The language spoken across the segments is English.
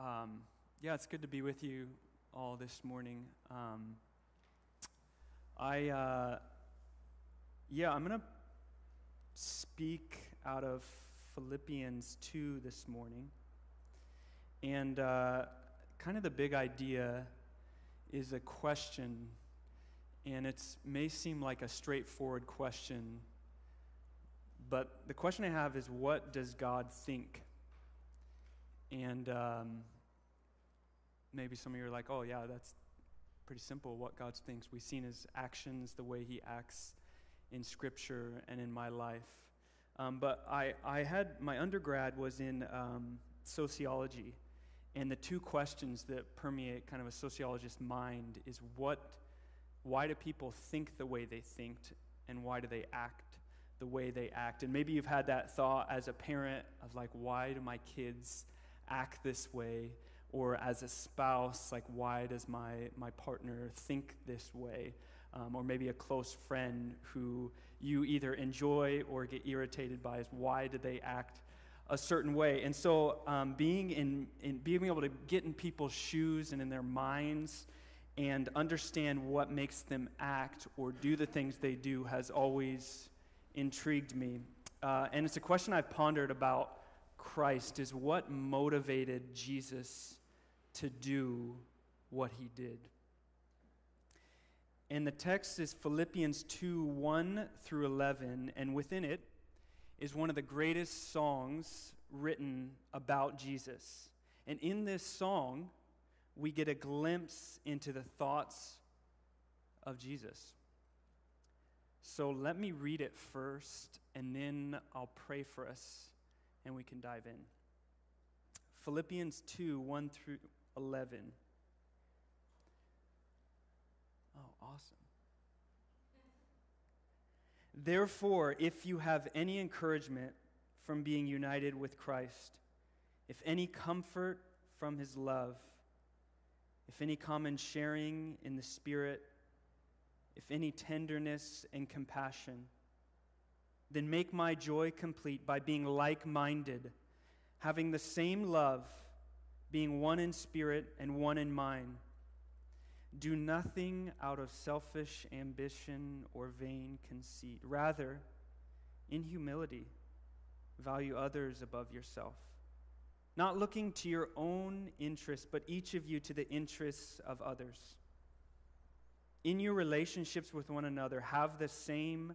Um, yeah, it's good to be with you all this morning. Um, I, uh, yeah, I'm going to speak out of Philippians 2 this morning. And uh, kind of the big idea is a question, and it may seem like a straightforward question, but the question I have is what does God think? And um, maybe some of you are like, oh, yeah, that's pretty simple what God thinks. We've seen his actions, the way he acts in Scripture and in my life. Um, but I, I had my undergrad was in um, sociology, and the two questions that permeate kind of a sociologist's mind is what, why do people think the way they think, and why do they act the way they act? And maybe you've had that thought as a parent of like, why do my kids act this way? Or as a spouse, like, why does my, my partner think this way? Um, or maybe a close friend who you either enjoy or get irritated by is why do they act a certain way? And so, um, being, in, in, being able to get in people's shoes and in their minds and understand what makes them act or do the things they do has always intrigued me. Uh, and it's a question I've pondered about Christ is what motivated Jesus to do what he did. And the text is Philippians 2 1 through 11, and within it is one of the greatest songs written about Jesus. And in this song, we get a glimpse into the thoughts of Jesus. So let me read it first, and then I'll pray for us and we can dive in. Philippians 2 1 through 11. Oh, awesome. Therefore, if you have any encouragement from being united with Christ, if any comfort from his love, if any common sharing in the Spirit, if any tenderness and compassion, then make my joy complete by being like minded, having the same love, being one in spirit and one in mind. Do nothing out of selfish ambition or vain conceit. Rather, in humility, value others above yourself, not looking to your own interests, but each of you to the interests of others. In your relationships with one another, have the same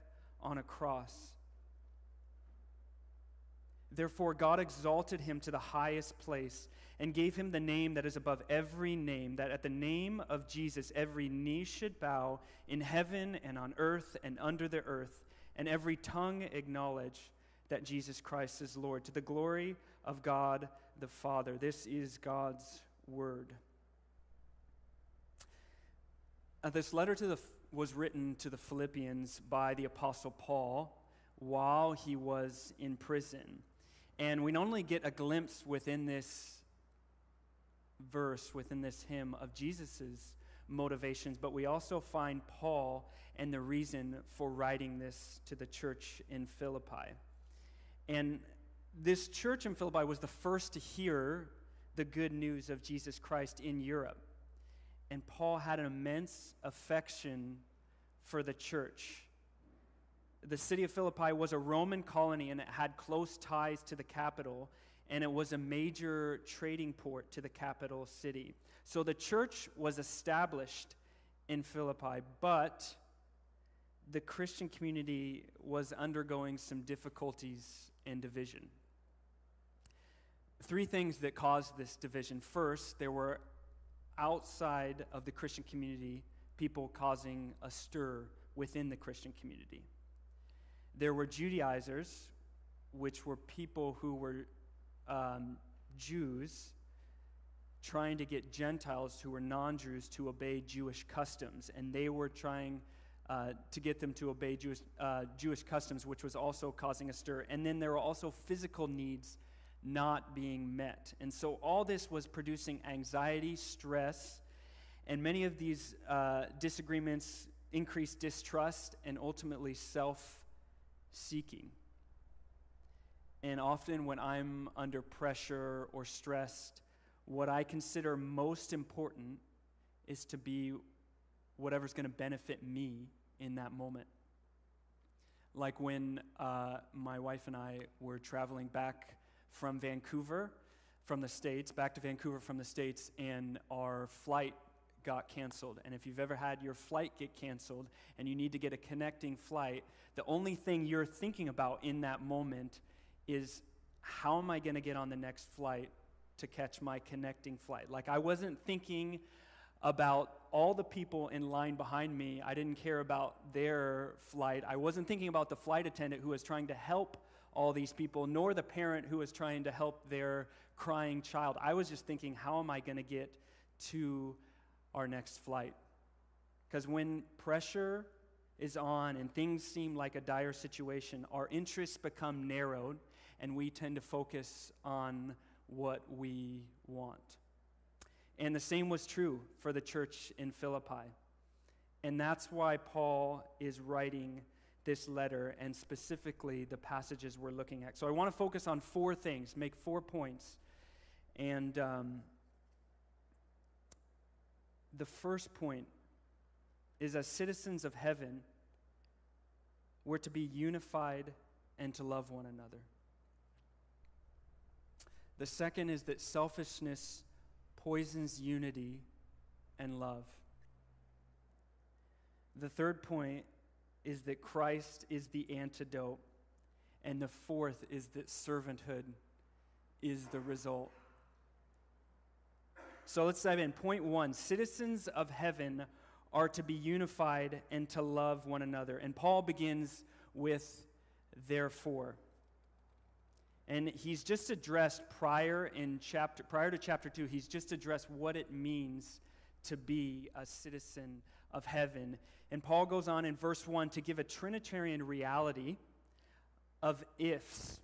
on a cross. Therefore, God exalted him to the highest place and gave him the name that is above every name, that at the name of Jesus every knee should bow in heaven and on earth and under the earth, and every tongue acknowledge that Jesus Christ is Lord, to the glory of God the Father. This is God's word. Uh, this letter to the, was written to the Philippians by the Apostle Paul while he was in prison. And we not only get a glimpse within this verse, within this hymn, of Jesus' motivations, but we also find Paul and the reason for writing this to the church in Philippi. And this church in Philippi was the first to hear the good news of Jesus Christ in Europe. And Paul had an immense affection for the church the city of Philippi was a Roman colony and it had close ties to the capital, and it was a major trading port to the capital city. So the church was established in Philippi, but the Christian community was undergoing some difficulties and division. Three things that caused this division. First, there were outside of the Christian community people causing a stir within the Christian community. There were Judaizers, which were people who were um, Jews trying to get Gentiles who were non Jews to obey Jewish customs, and they were trying uh, to get them to obey Jewish, uh, Jewish customs, which was also causing a stir. And then there were also physical needs not being met. And so all this was producing anxiety, stress, and many of these uh, disagreements increased distrust and ultimately self seeking. And often, when I'm under pressure or stressed, what I consider most important is to be whatever's going to benefit me in that moment. Like when uh, my wife and I were traveling back from Vancouver, from the States, back to Vancouver from the States, and our flight got canceled. And if you've ever had your flight get canceled and you need to get a connecting flight, the only thing you're thinking about in that moment is how am I going to get on the next flight to catch my connecting flight? Like, I wasn't thinking about all the people in line behind me. I didn't care about their flight. I wasn't thinking about the flight attendant who was trying to help all these people, nor the parent who was trying to help their crying child. I was just thinking, how am I going to get to our next flight? Because when pressure is on and things seem like a dire situation, our interests become narrowed and we tend to focus on what we want. And the same was true for the church in Philippi. And that's why Paul is writing this letter and specifically the passages we're looking at. So I want to focus on four things, make four points. And um, the first point is as citizens of heaven, we're to be unified and to love one another. The second is that selfishness poisons unity and love. The third point is that Christ is the antidote. And the fourth is that servanthood is the result. So let's dive in. Point one citizens of heaven are to be unified and to love one another. And Paul begins with therefore. And he's just addressed prior in chapter prior to chapter 2, he's just addressed what it means to be a citizen of heaven. And Paul goes on in verse 1 to give a trinitarian reality of ifs.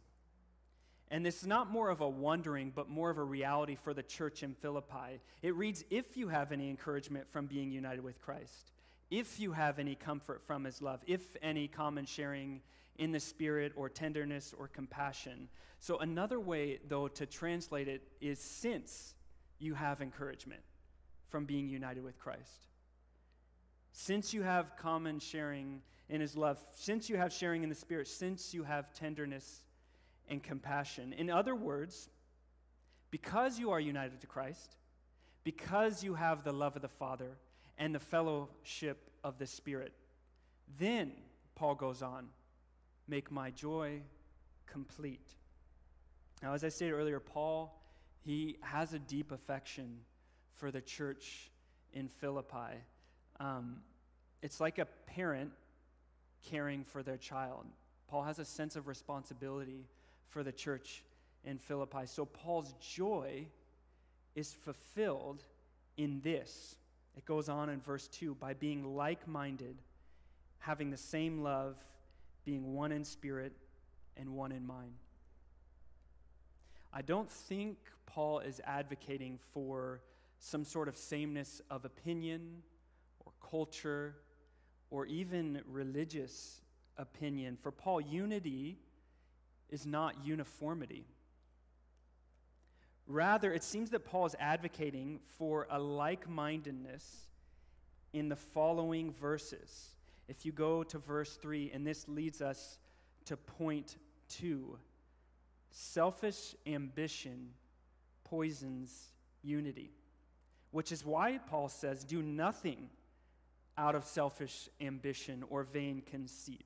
And this is not more of a wondering, but more of a reality for the church in Philippi. It reads If you have any encouragement from being united with Christ, if you have any comfort from his love, if any common sharing in the spirit or tenderness or compassion. So, another way, though, to translate it is since you have encouragement from being united with Christ. Since you have common sharing in his love, since you have sharing in the Spirit, since you have tenderness and compassion. In other words, because you are united to Christ, because you have the love of the Father and the fellowship of the Spirit, then, Paul goes on, make my joy complete. Now, as I stated earlier, Paul, he has a deep affection for the church in Philippi. Um, it's like a parent caring for their child. Paul has a sense of responsibility for the church in Philippi. So Paul's joy is fulfilled in this. It goes on in verse 2 by being like minded, having the same love, being one in spirit and one in mind. I don't think Paul is advocating for some sort of sameness of opinion culture or even religious opinion. For Paul, unity is not uniformity. Rather, it seems that Paul is advocating for a like mindedness in the following verses. If you go to verse 3, and this leads us to point 2 selfish ambition poisons unity. Which is why Paul says, do nothing out of selfish ambition or vain conceit.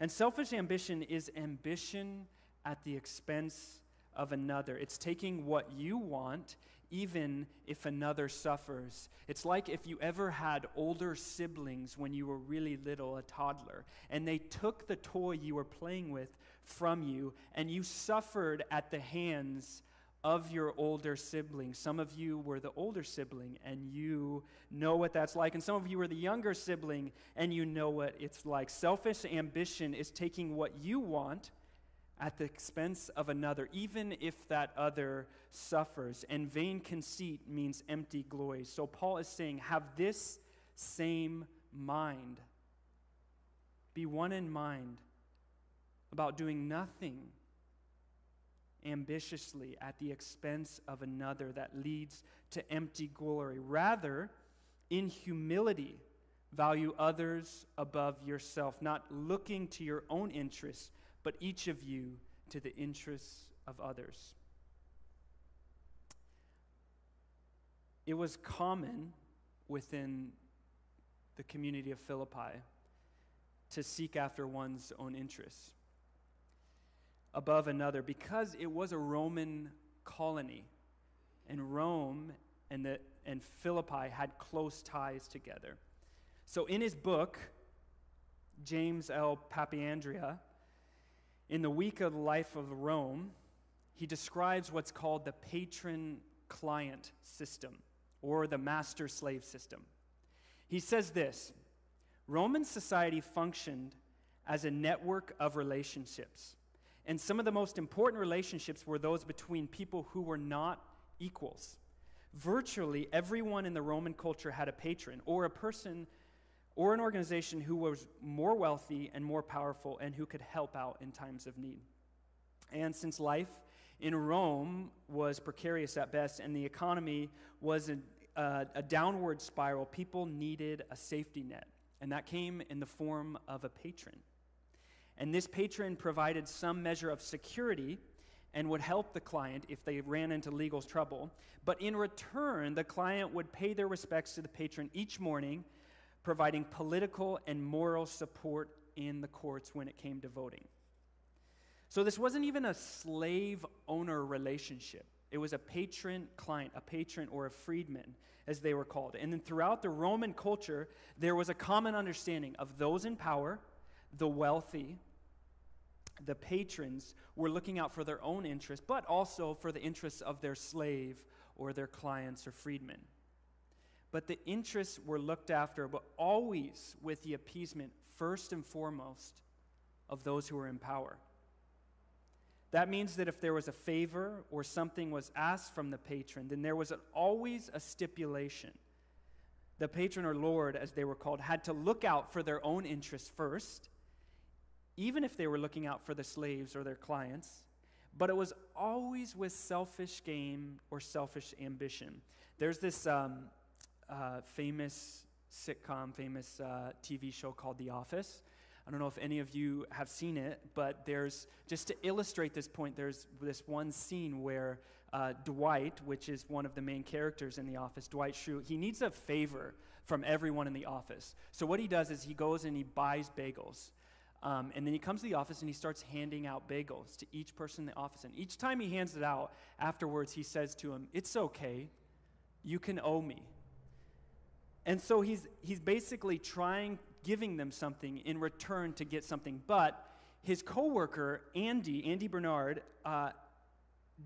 And selfish ambition is ambition at the expense of another. It's taking what you want, even if another suffers. It's like if you ever had older siblings when you were really little, a toddler, and they took the toy you were playing with from you, and you suffered at the hands of your older sibling. Some of you were the older sibling and you know what that's like. And some of you were the younger sibling and you know what it's like. Selfish ambition is taking what you want at the expense of another, even if that other suffers. And vain conceit means empty glory. So Paul is saying, have this same mind. Be one in mind about doing nothing ambitiously at the expense of another that leads to empty glory. Rather, in humility, value others above yourself, not looking to your own interests, but each of you to the interests of others. It was common within the community of Philippi to seek after one's own interests above another because it was a Roman colony. And Rome and, the, and Philippi had close ties together. So in his book, James L. Papandrea, in the week of the life of Rome, he describes what's called the patron client system or the master slave system. He says this Roman society functioned as a network of relationships and some of the most important relationships were those between people who were not equals. Virtually everyone in the Roman culture had a patron or a person or an organization who was more wealthy and more powerful and who could help out in times of need. And since life in Rome was precarious at best and the economy was a, a, a downward spiral, people needed a safety net. And that came in the form of a patron. And this patron provided some measure of security and would help the client if they ran into legal trouble. But in return, the client would pay their respects to the patron each morning, providing political and moral support in the courts when it came to voting. So this wasn't even a slave owner relationship. It was a patron client, a patron or a freedman, as they were called. And then throughout the Roman culture, there was a common understanding of those in power, the wealthy, the patrons were looking out for their own interests, but also for the interests of their slave or their clients or freedmen. But the interests were looked after, but always with the appeasement, first and foremost, of those who were in power. That means that if there was a favor or something was asked from the patron, then there was always a stipulation. The patron or lord, as they were called, had to look out for their own interests first even if they were looking out for the slaves or their clients, but it was always with selfish gain or selfish ambition. There's this um, uh, famous sitcom, famous uh, TV show called The Office. I don't know if any of you have seen it, but there's, just to illustrate this point, there's this one scene where uh, Dwight, which is one of the main characters in The Office, Dwight Schrute, he needs a favor from everyone in the office. So what he does is he goes and he buys bagels. Um, and then he comes to the office and he starts handing out bagels to each person in the office. And each time he hands it out, afterwards he says to him, It's okay. You can owe me. And so he's, he's basically trying, giving them something in return to get something. But his coworker, Andy, Andy Bernard, uh,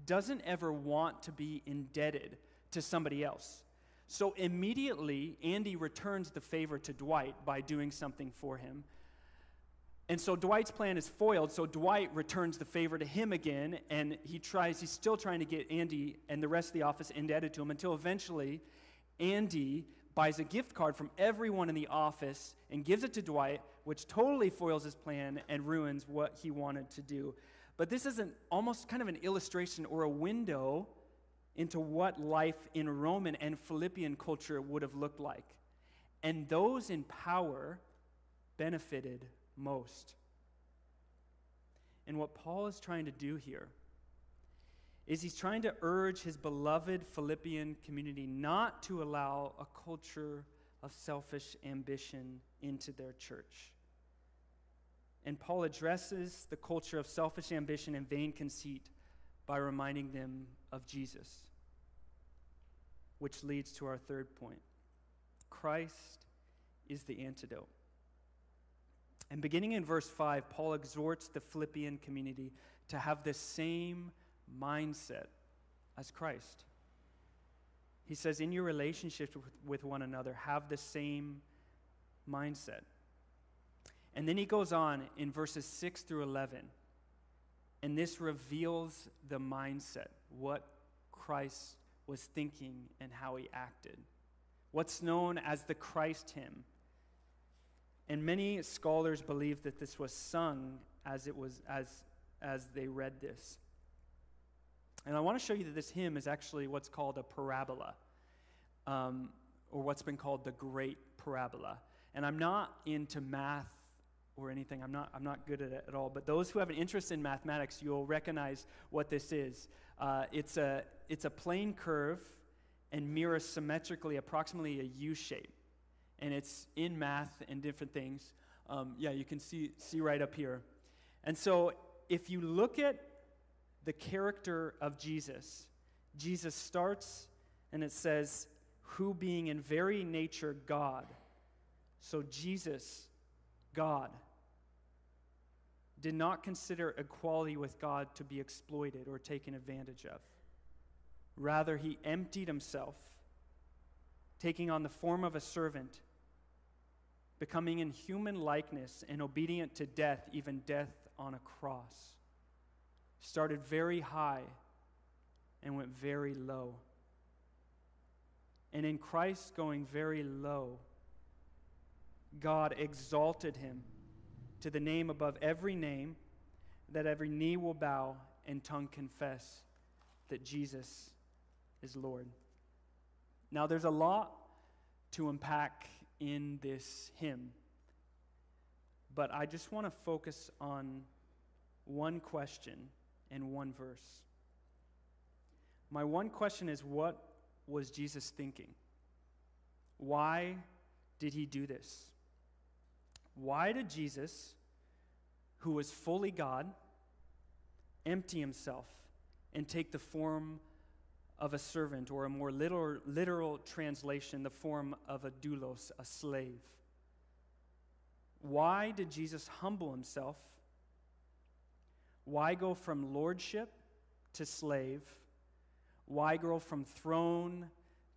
doesn't ever want to be indebted to somebody else. So immediately, Andy returns the favor to Dwight by doing something for him. And so Dwight's plan is foiled. So Dwight returns the favor to him again, and he tries, he's still trying to get Andy and the rest of the office indebted to him until eventually Andy buys a gift card from everyone in the office and gives it to Dwight, which totally foils his plan and ruins what he wanted to do. But this is an, almost kind of an illustration or a window into what life in Roman and Philippian culture would have looked like. And those in power benefited most. And what Paul is trying to do here is he's trying to urge his beloved Philippian community not to allow a culture of selfish ambition into their church. And Paul addresses the culture of selfish ambition and vain conceit by reminding them of Jesus, which leads to our third point Christ is the antidote. And beginning in verse 5, Paul exhorts the Philippian community to have the same mindset as Christ. He says, in your relationships with, one another, have the same mindset. And then he goes on in verses 6 through 11, and this reveals the mindset, what Christ was thinking and how he acted. What's known as the Christ hymn. And many scholars believe that this was sung as it was as as they read this. And I want to show you that this hymn is actually what's called a parabola, um, or what's been called the Great Parabola. And I'm not into math or anything. I'm not, I'm not good at it at all. But those who have an interest in mathematics, you'll recognize what this is. Uh, it's, a, it's a plane curve and mirrors symmetrically approximately a U shape. And it's in math and different things. Um, yeah, you can see, see right up here. And so if you look at the character of Jesus, Jesus starts and it says, Who being in very nature God. So Jesus, God, did not consider equality with God to be exploited or taken advantage of. Rather, he emptied himself, taking on the form of a servant, becoming in human likeness and obedient to death, even death on a cross. Started very high and went very low. And in Christ going very low, God exalted him to the name above every name, that every knee will bow and tongue confess that Jesus is Lord. Now, there's a lot to unpack in this hymn, but I just want to focus on one question and one verse. My one question is what was Jesus thinking? Why did he do this? Why did Jesus, who was fully God, empty himself and take the form of a servant, or a more literal, literal translation, the form of a doulos, a slave? Why did Jesus humble himself? Why go from lordship to slave? Why go from throne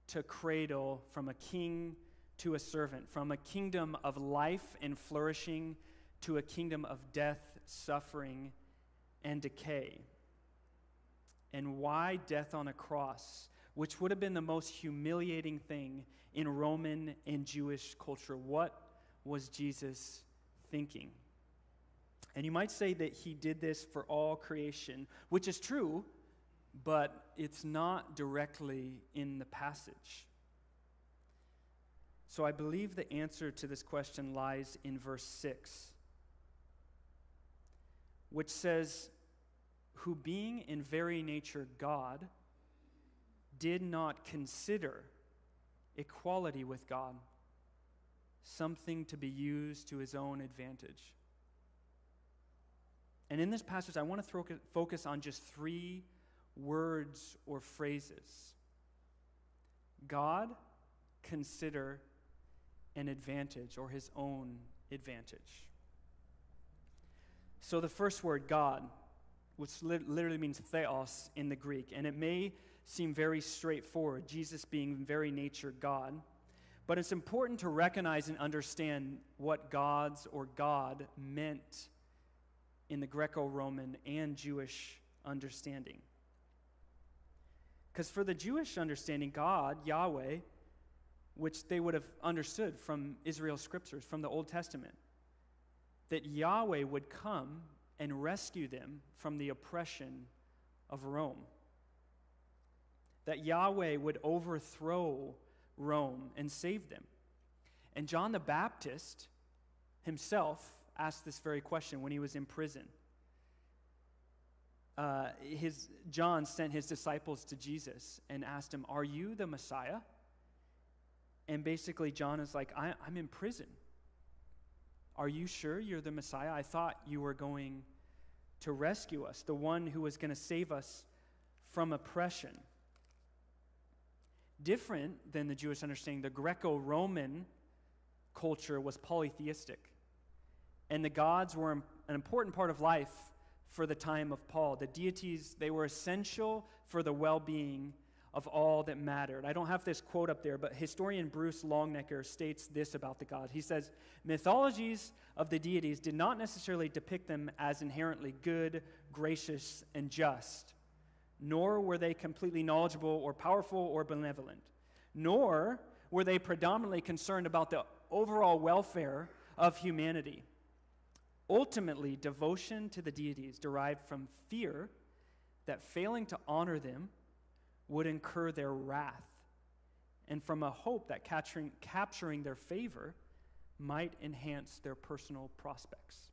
to cradle, from a king to a servant, from a kingdom of life and flourishing to a kingdom of death, suffering, and decay? And why death on a cross, which would have been the most humiliating thing in Roman and Jewish culture? What was Jesus thinking? And you might say that he did this for all creation, which is true, but it's not directly in the passage. So I believe the answer to this question lies in verse 6, which says, Who being in very nature God, did not consider equality with God something to be used to his own advantage. And in this passage, I want to throw, focus on just three words or phrases God consider an advantage or his own advantage. So the first word, God, which literally means theos in the Greek, and it may seem very straightforward, Jesus being very nature God. But it's important to recognize and understand what God's or God meant in the Greco Roman and Jewish understanding. Because for the Jewish understanding, God, Yahweh, which they would have understood from Israel's scriptures, from the Old Testament, that Yahweh would come and rescue them from the oppression of Rome. That Yahweh would overthrow Rome and save them. And John the Baptist himself asked this very question when he was in prison. Uh, his, John sent his disciples to Jesus and asked him, Are you the Messiah? And basically, John is like, I, I'm in prison. Are you sure you're the Messiah? I thought you were going to rescue us, the one who was going to save us from oppression. Different than the Jewish understanding, the Greco Roman culture was polytheistic. And the gods were an important part of life for the time of Paul. The deities, they were essential for the well being of all that mattered. I don't have this quote up there, but historian Bruce Longenecker states this about the gods. He says, Mythologies of the deities did not necessarily depict them as inherently good, gracious, and just, nor were they completely knowledgeable or powerful or benevolent, nor were they predominantly concerned about the overall welfare of humanity. Ultimately, devotion to the deities derived from fear that failing to honor them would incur their wrath, and from a hope that capturing, capturing their favor might enhance their personal prospects.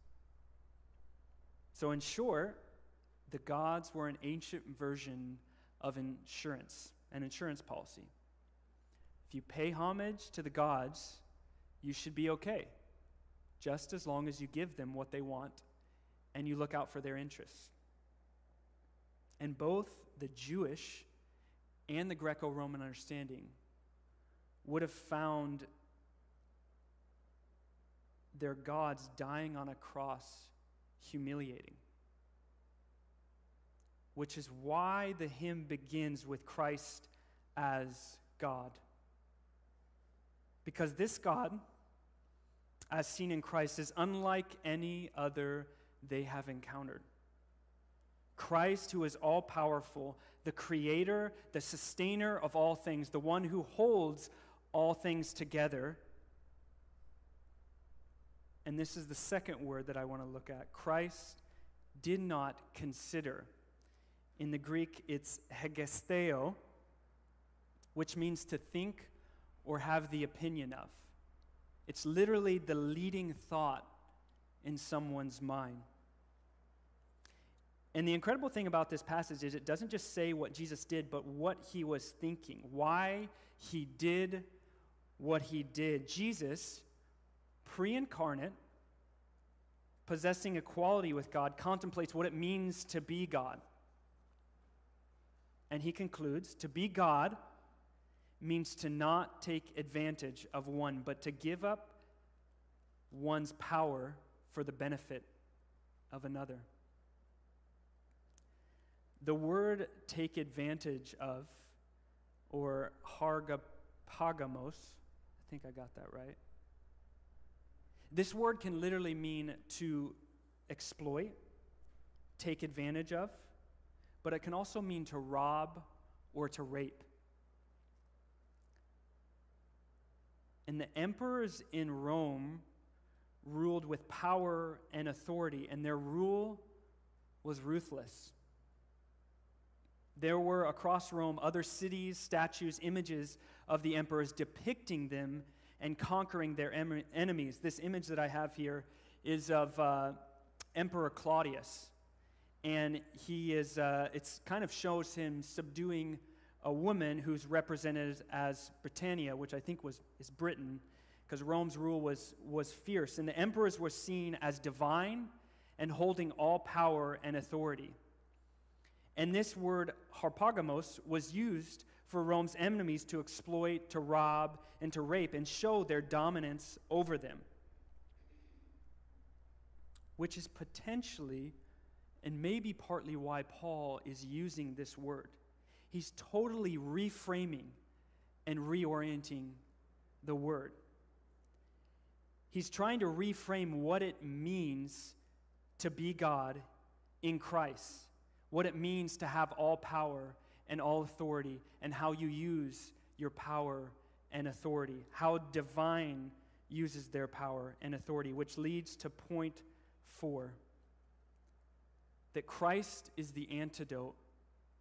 So, in short, the gods were an ancient version of insurance, an insurance policy. If you pay homage to the gods, you should be okay just as long as you give them what they want and you look out for their interests. And both the Jewish and the Greco Roman understanding would have found their gods dying on a cross humiliating. Which is why the hymn begins with Christ as God. Because this God, as seen in Christ, is unlike any other they have encountered. Christ, who is all powerful, the creator, the sustainer of all things, the one who holds all things together. And this is the second word that I want to look at. Christ did not consider. In the Greek, it's hegesteo, which means to think or have the opinion of. It's literally the leading thought in someone's mind. And the incredible thing about this passage is it doesn't just say what Jesus did, but what he was thinking, why he did what he did. Jesus, pre incarnate, possessing equality with God, contemplates what it means to be God. And he concludes to be God means to not take advantage of one, but to give up one's power for the benefit of another. The word take advantage of, or hargapagamos, I think I got that right. This word can literally mean to exploit, take advantage of, but it can also mean to rob or to rape. And the emperors in Rome ruled with power and authority, and their rule was ruthless. There were across Rome other cities, statues, images of the emperors depicting them and conquering their em- enemies. This image that I have here is of uh, Emperor Claudius. And he is, uh, it kind of shows him subduing a woman who's represented as Britannia, which I think was, is Britain, because Rome's rule was, was fierce. And the emperors were seen as divine and holding all power and authority. And this word harpagamos was used for Rome's enemies to exploit, to rob, and to rape and show their dominance over them. Which is potentially and maybe partly why Paul is using this word he's totally reframing and reorienting the word. He's trying to reframe what it means to be God in Christ, what it means to have all power and all authority, and how you use your power and authority, how divine uses their power and authority, which leads to point four that Christ is the antidote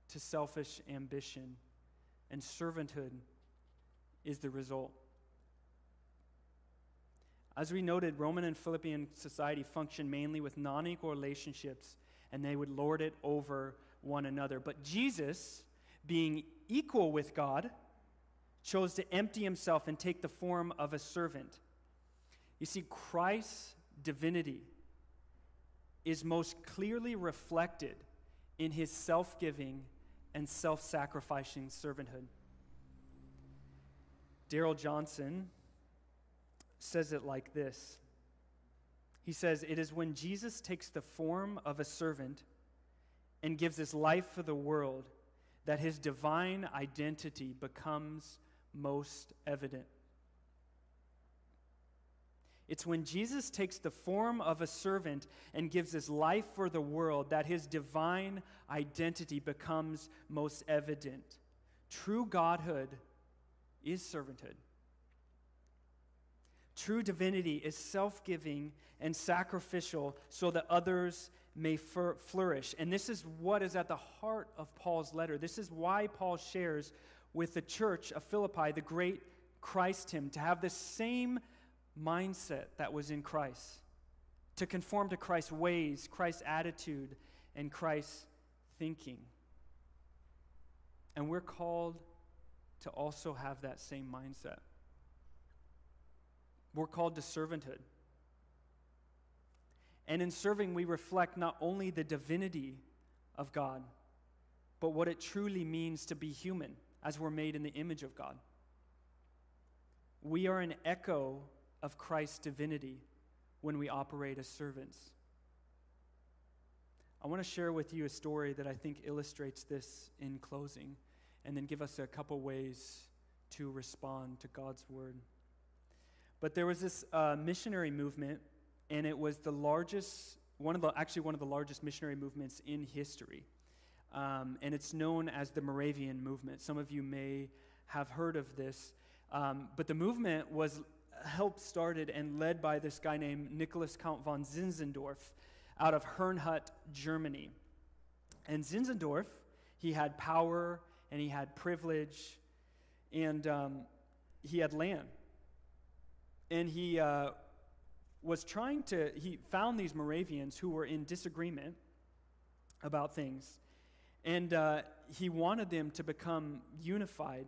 to selfish ambition, and servanthood is the result. As we noted, Roman and Philippian society functioned mainly with non equal relationships, and they would lord it over one another. But Jesus, being equal with God, chose to empty himself and take the form of a servant. You see, Christ's divinity is most clearly reflected in his self giving and self sacrificing servanthood. Darrell Johnson says it like this He says, It is when Jesus takes the form of a servant and gives his life for the world that his divine identity becomes most evident. It's when Jesus takes the form of a servant and gives his life for the world that his divine identity becomes most evident. True godhood is servanthood. True divinity is self giving and sacrificial so that others may fur- flourish. And this is what is at the heart of Paul's letter. This is why Paul shares with the church of Philippi the great Christ hymn to have the same mindset that was in Christ, to conform to Christ's ways, Christ's attitude, and Christ's thinking. And we're called to also have that same mindset. We're called to servanthood. And in serving, we reflect not only the divinity of God, but what it truly means to be human as we're made in the image of God. We are an echo of Christ's divinity when we operate as servants. I want to share with you a story that I think illustrates this in closing, and then give us a couple ways to respond to God's word. But there was this uh, missionary movement, and it was the largest, one of the, actually one of the largest missionary movements in history. Um, and it's known as the Moravian movement. Some of you may have heard of this. Um, but the movement was helped started and led by this guy named Nicholas Count von Zinzendorf out of Herrnhut, Germany. And Zinzendorf, he had power and he had privilege and um, he had land. And he uh, was trying to, he found these Moravians who were in disagreement about things. And uh, he wanted them to become unified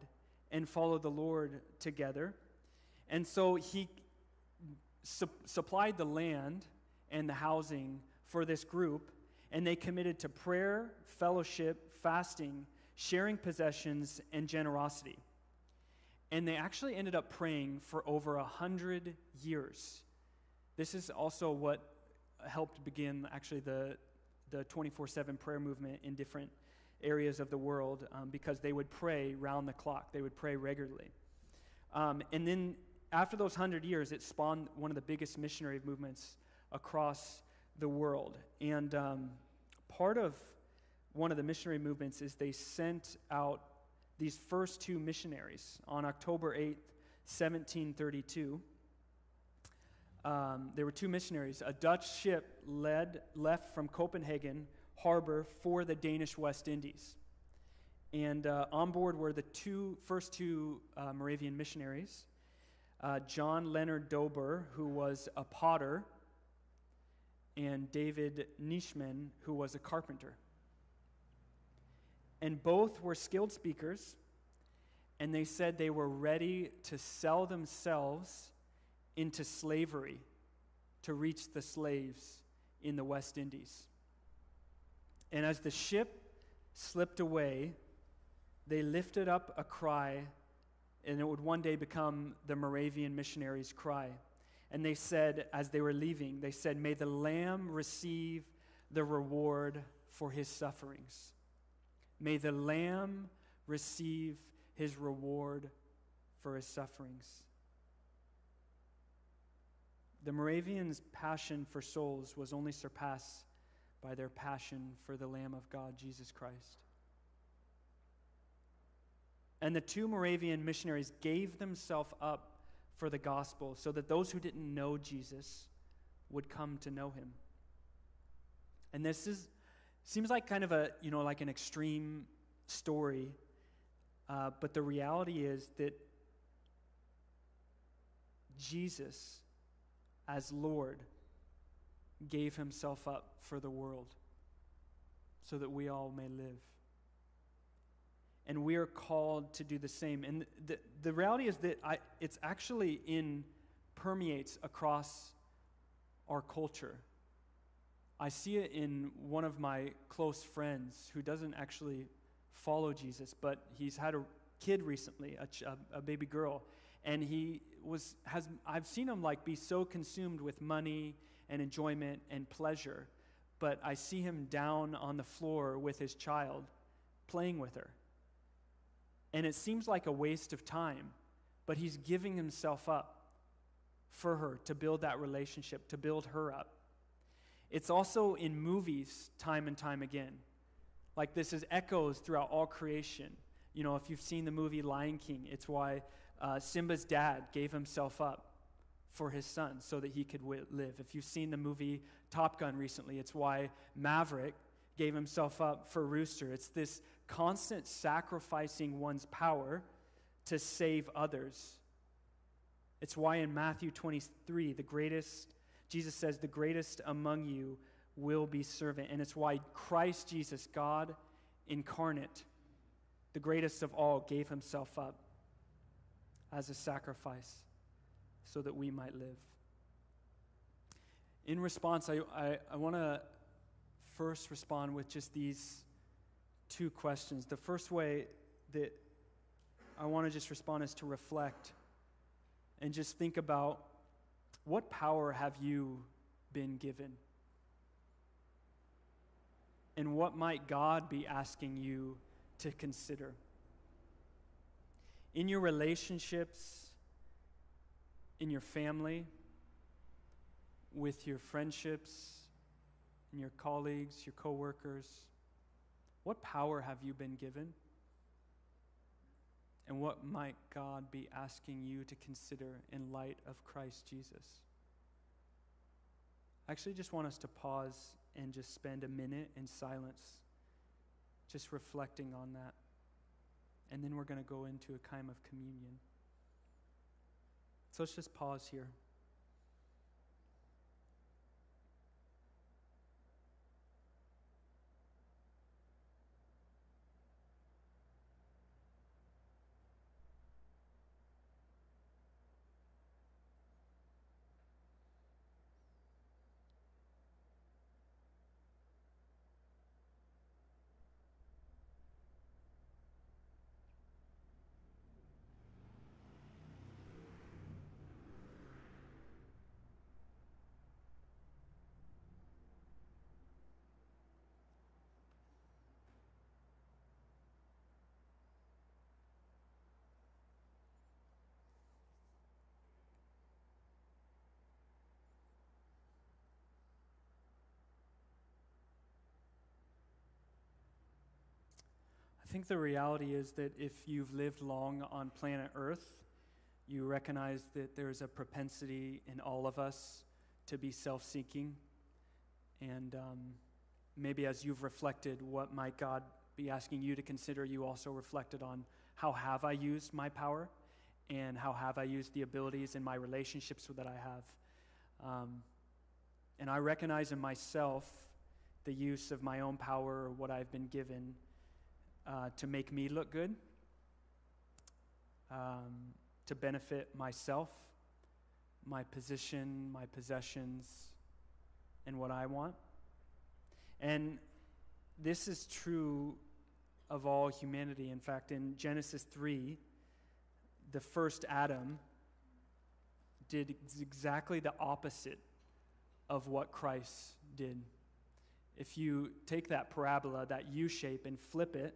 and follow the Lord together. And so he su- supplied the land and the housing for this group, and they committed to prayer, fellowship, fasting, sharing possessions, and generosity. And they actually ended up praying for over a hundred years. This is also what helped begin actually the, the 24 7 prayer movement in different areas of the world um, because they would pray round the clock, they would pray regularly. Um, and then after those hundred years, it spawned one of the biggest missionary movements across the world. And um, part of one of the missionary movements is they sent out these first two missionaries on October 8th, 1732. Um, there were two missionaries. A Dutch ship led, left from Copenhagen harbor for the Danish West Indies. And uh, on board were the two, first two uh, Moravian missionaries uh, John Leonard Dober, who was a potter, and David Nitschmann, who was a carpenter. And both were skilled speakers, and they said they were ready to sell themselves into slavery to reach the slaves in the West Indies. And as the ship slipped away, they lifted up a cry and it would one day become the Moravian missionaries' cry. And they said, as they were leaving, they said, May the Lamb receive the reward for his sufferings. May the Lamb receive his reward for his sufferings. The Moravians' passion for souls was only surpassed by their passion for the Lamb of God, Jesus Christ. And the two Moravian missionaries gave themselves up for the gospel so that those who didn't know Jesus would come to know him. And this is seems like kind of a, you know, like an extreme story. Uh, but the reality is that Jesus, as Lord, gave himself up for the world so that we all may live and we are called to do the same. And the, the reality is that I, it's actually in, permeates across our culture. I see it in one of my close friends who doesn't actually follow Jesus, but he's had a kid recently, a, ch- a, baby girl, and he was has I've seen him like be so consumed with money and enjoyment and pleasure. But I see him down on the floor with his child, playing with her. And it seems like a waste of time, but he's giving himself up for her to build that relationship, to build her up. It's also in movies time and time again. Like this is echoes throughout all creation. You know, if you've seen the movie Lion King, it's why uh, Simba's dad gave himself up for his son so that he could w- live. If you've seen the movie Top Gun recently, it's why Maverick gave himself up for Rooster. It's this constant sacrificing one's power to save others. It's why in Matthew 23, the greatest, Jesus says, the greatest among you will be servant. And it's why Christ Jesus, God incarnate, the greatest of all, gave himself up as a sacrifice so that we might live. In response, I, I, I want to first respond with just these two questions. The first way that I want to just respond is to reflect and just think about what power have you been given? And what might God be asking you to consider? In your relationships, in your family, with your friendships, and your colleagues, your coworkers, what power have you been given? And what might God be asking you to consider in light of Christ Jesus? I actually just want us to pause and just spend a minute in silence, just reflecting on that. And then we're going to go into a time of communion. So let's just pause here. Think the reality is that if you've lived long on planet Earth, you recognize that there's a propensity in all of us to be self seeking. And um, maybe as you've reflected, what might God be asking you to consider? You also reflected on how have I used my power and how have I used the abilities in my relationships that I have. Um, and I recognize in myself the use of my own power or what I've been given uh, to make me look good, um, to benefit myself, my position, my possessions, and what I want. And this is true of all humanity. In fact, in Genesis 3, the first Adam did exactly the opposite of what Christ did. If you take that parabola, that U shape, and flip it,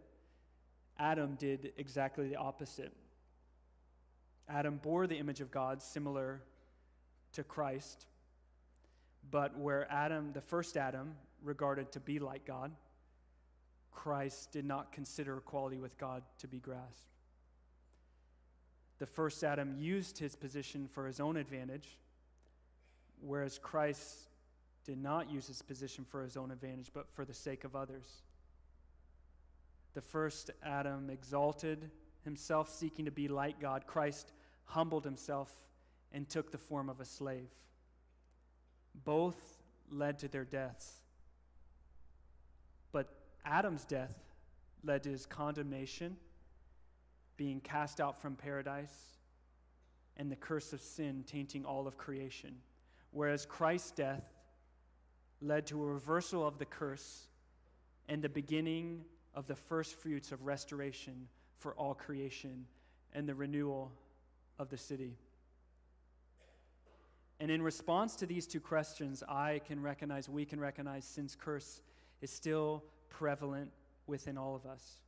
Adam did exactly the opposite. Adam bore the image of God, similar to Christ, but where Adam, the first Adam, regarded to be like God, Christ did not consider equality with God to be grasped. The first Adam used his position for his own advantage, whereas Christ did not use his position for his own advantage, but for the sake of others. The first Adam exalted himself, seeking to be like God. Christ humbled himself and took the form of a slave. Both led to their deaths. But Adam's death led to his condemnation, being cast out from paradise, and the curse of sin tainting all of creation. Whereas Christ's death led to a reversal of the curse and the beginning of the first fruits of restoration for all creation and the renewal of the city. And in response to these two questions, I can recognize, we can recognize, sin's curse is still prevalent within all of us.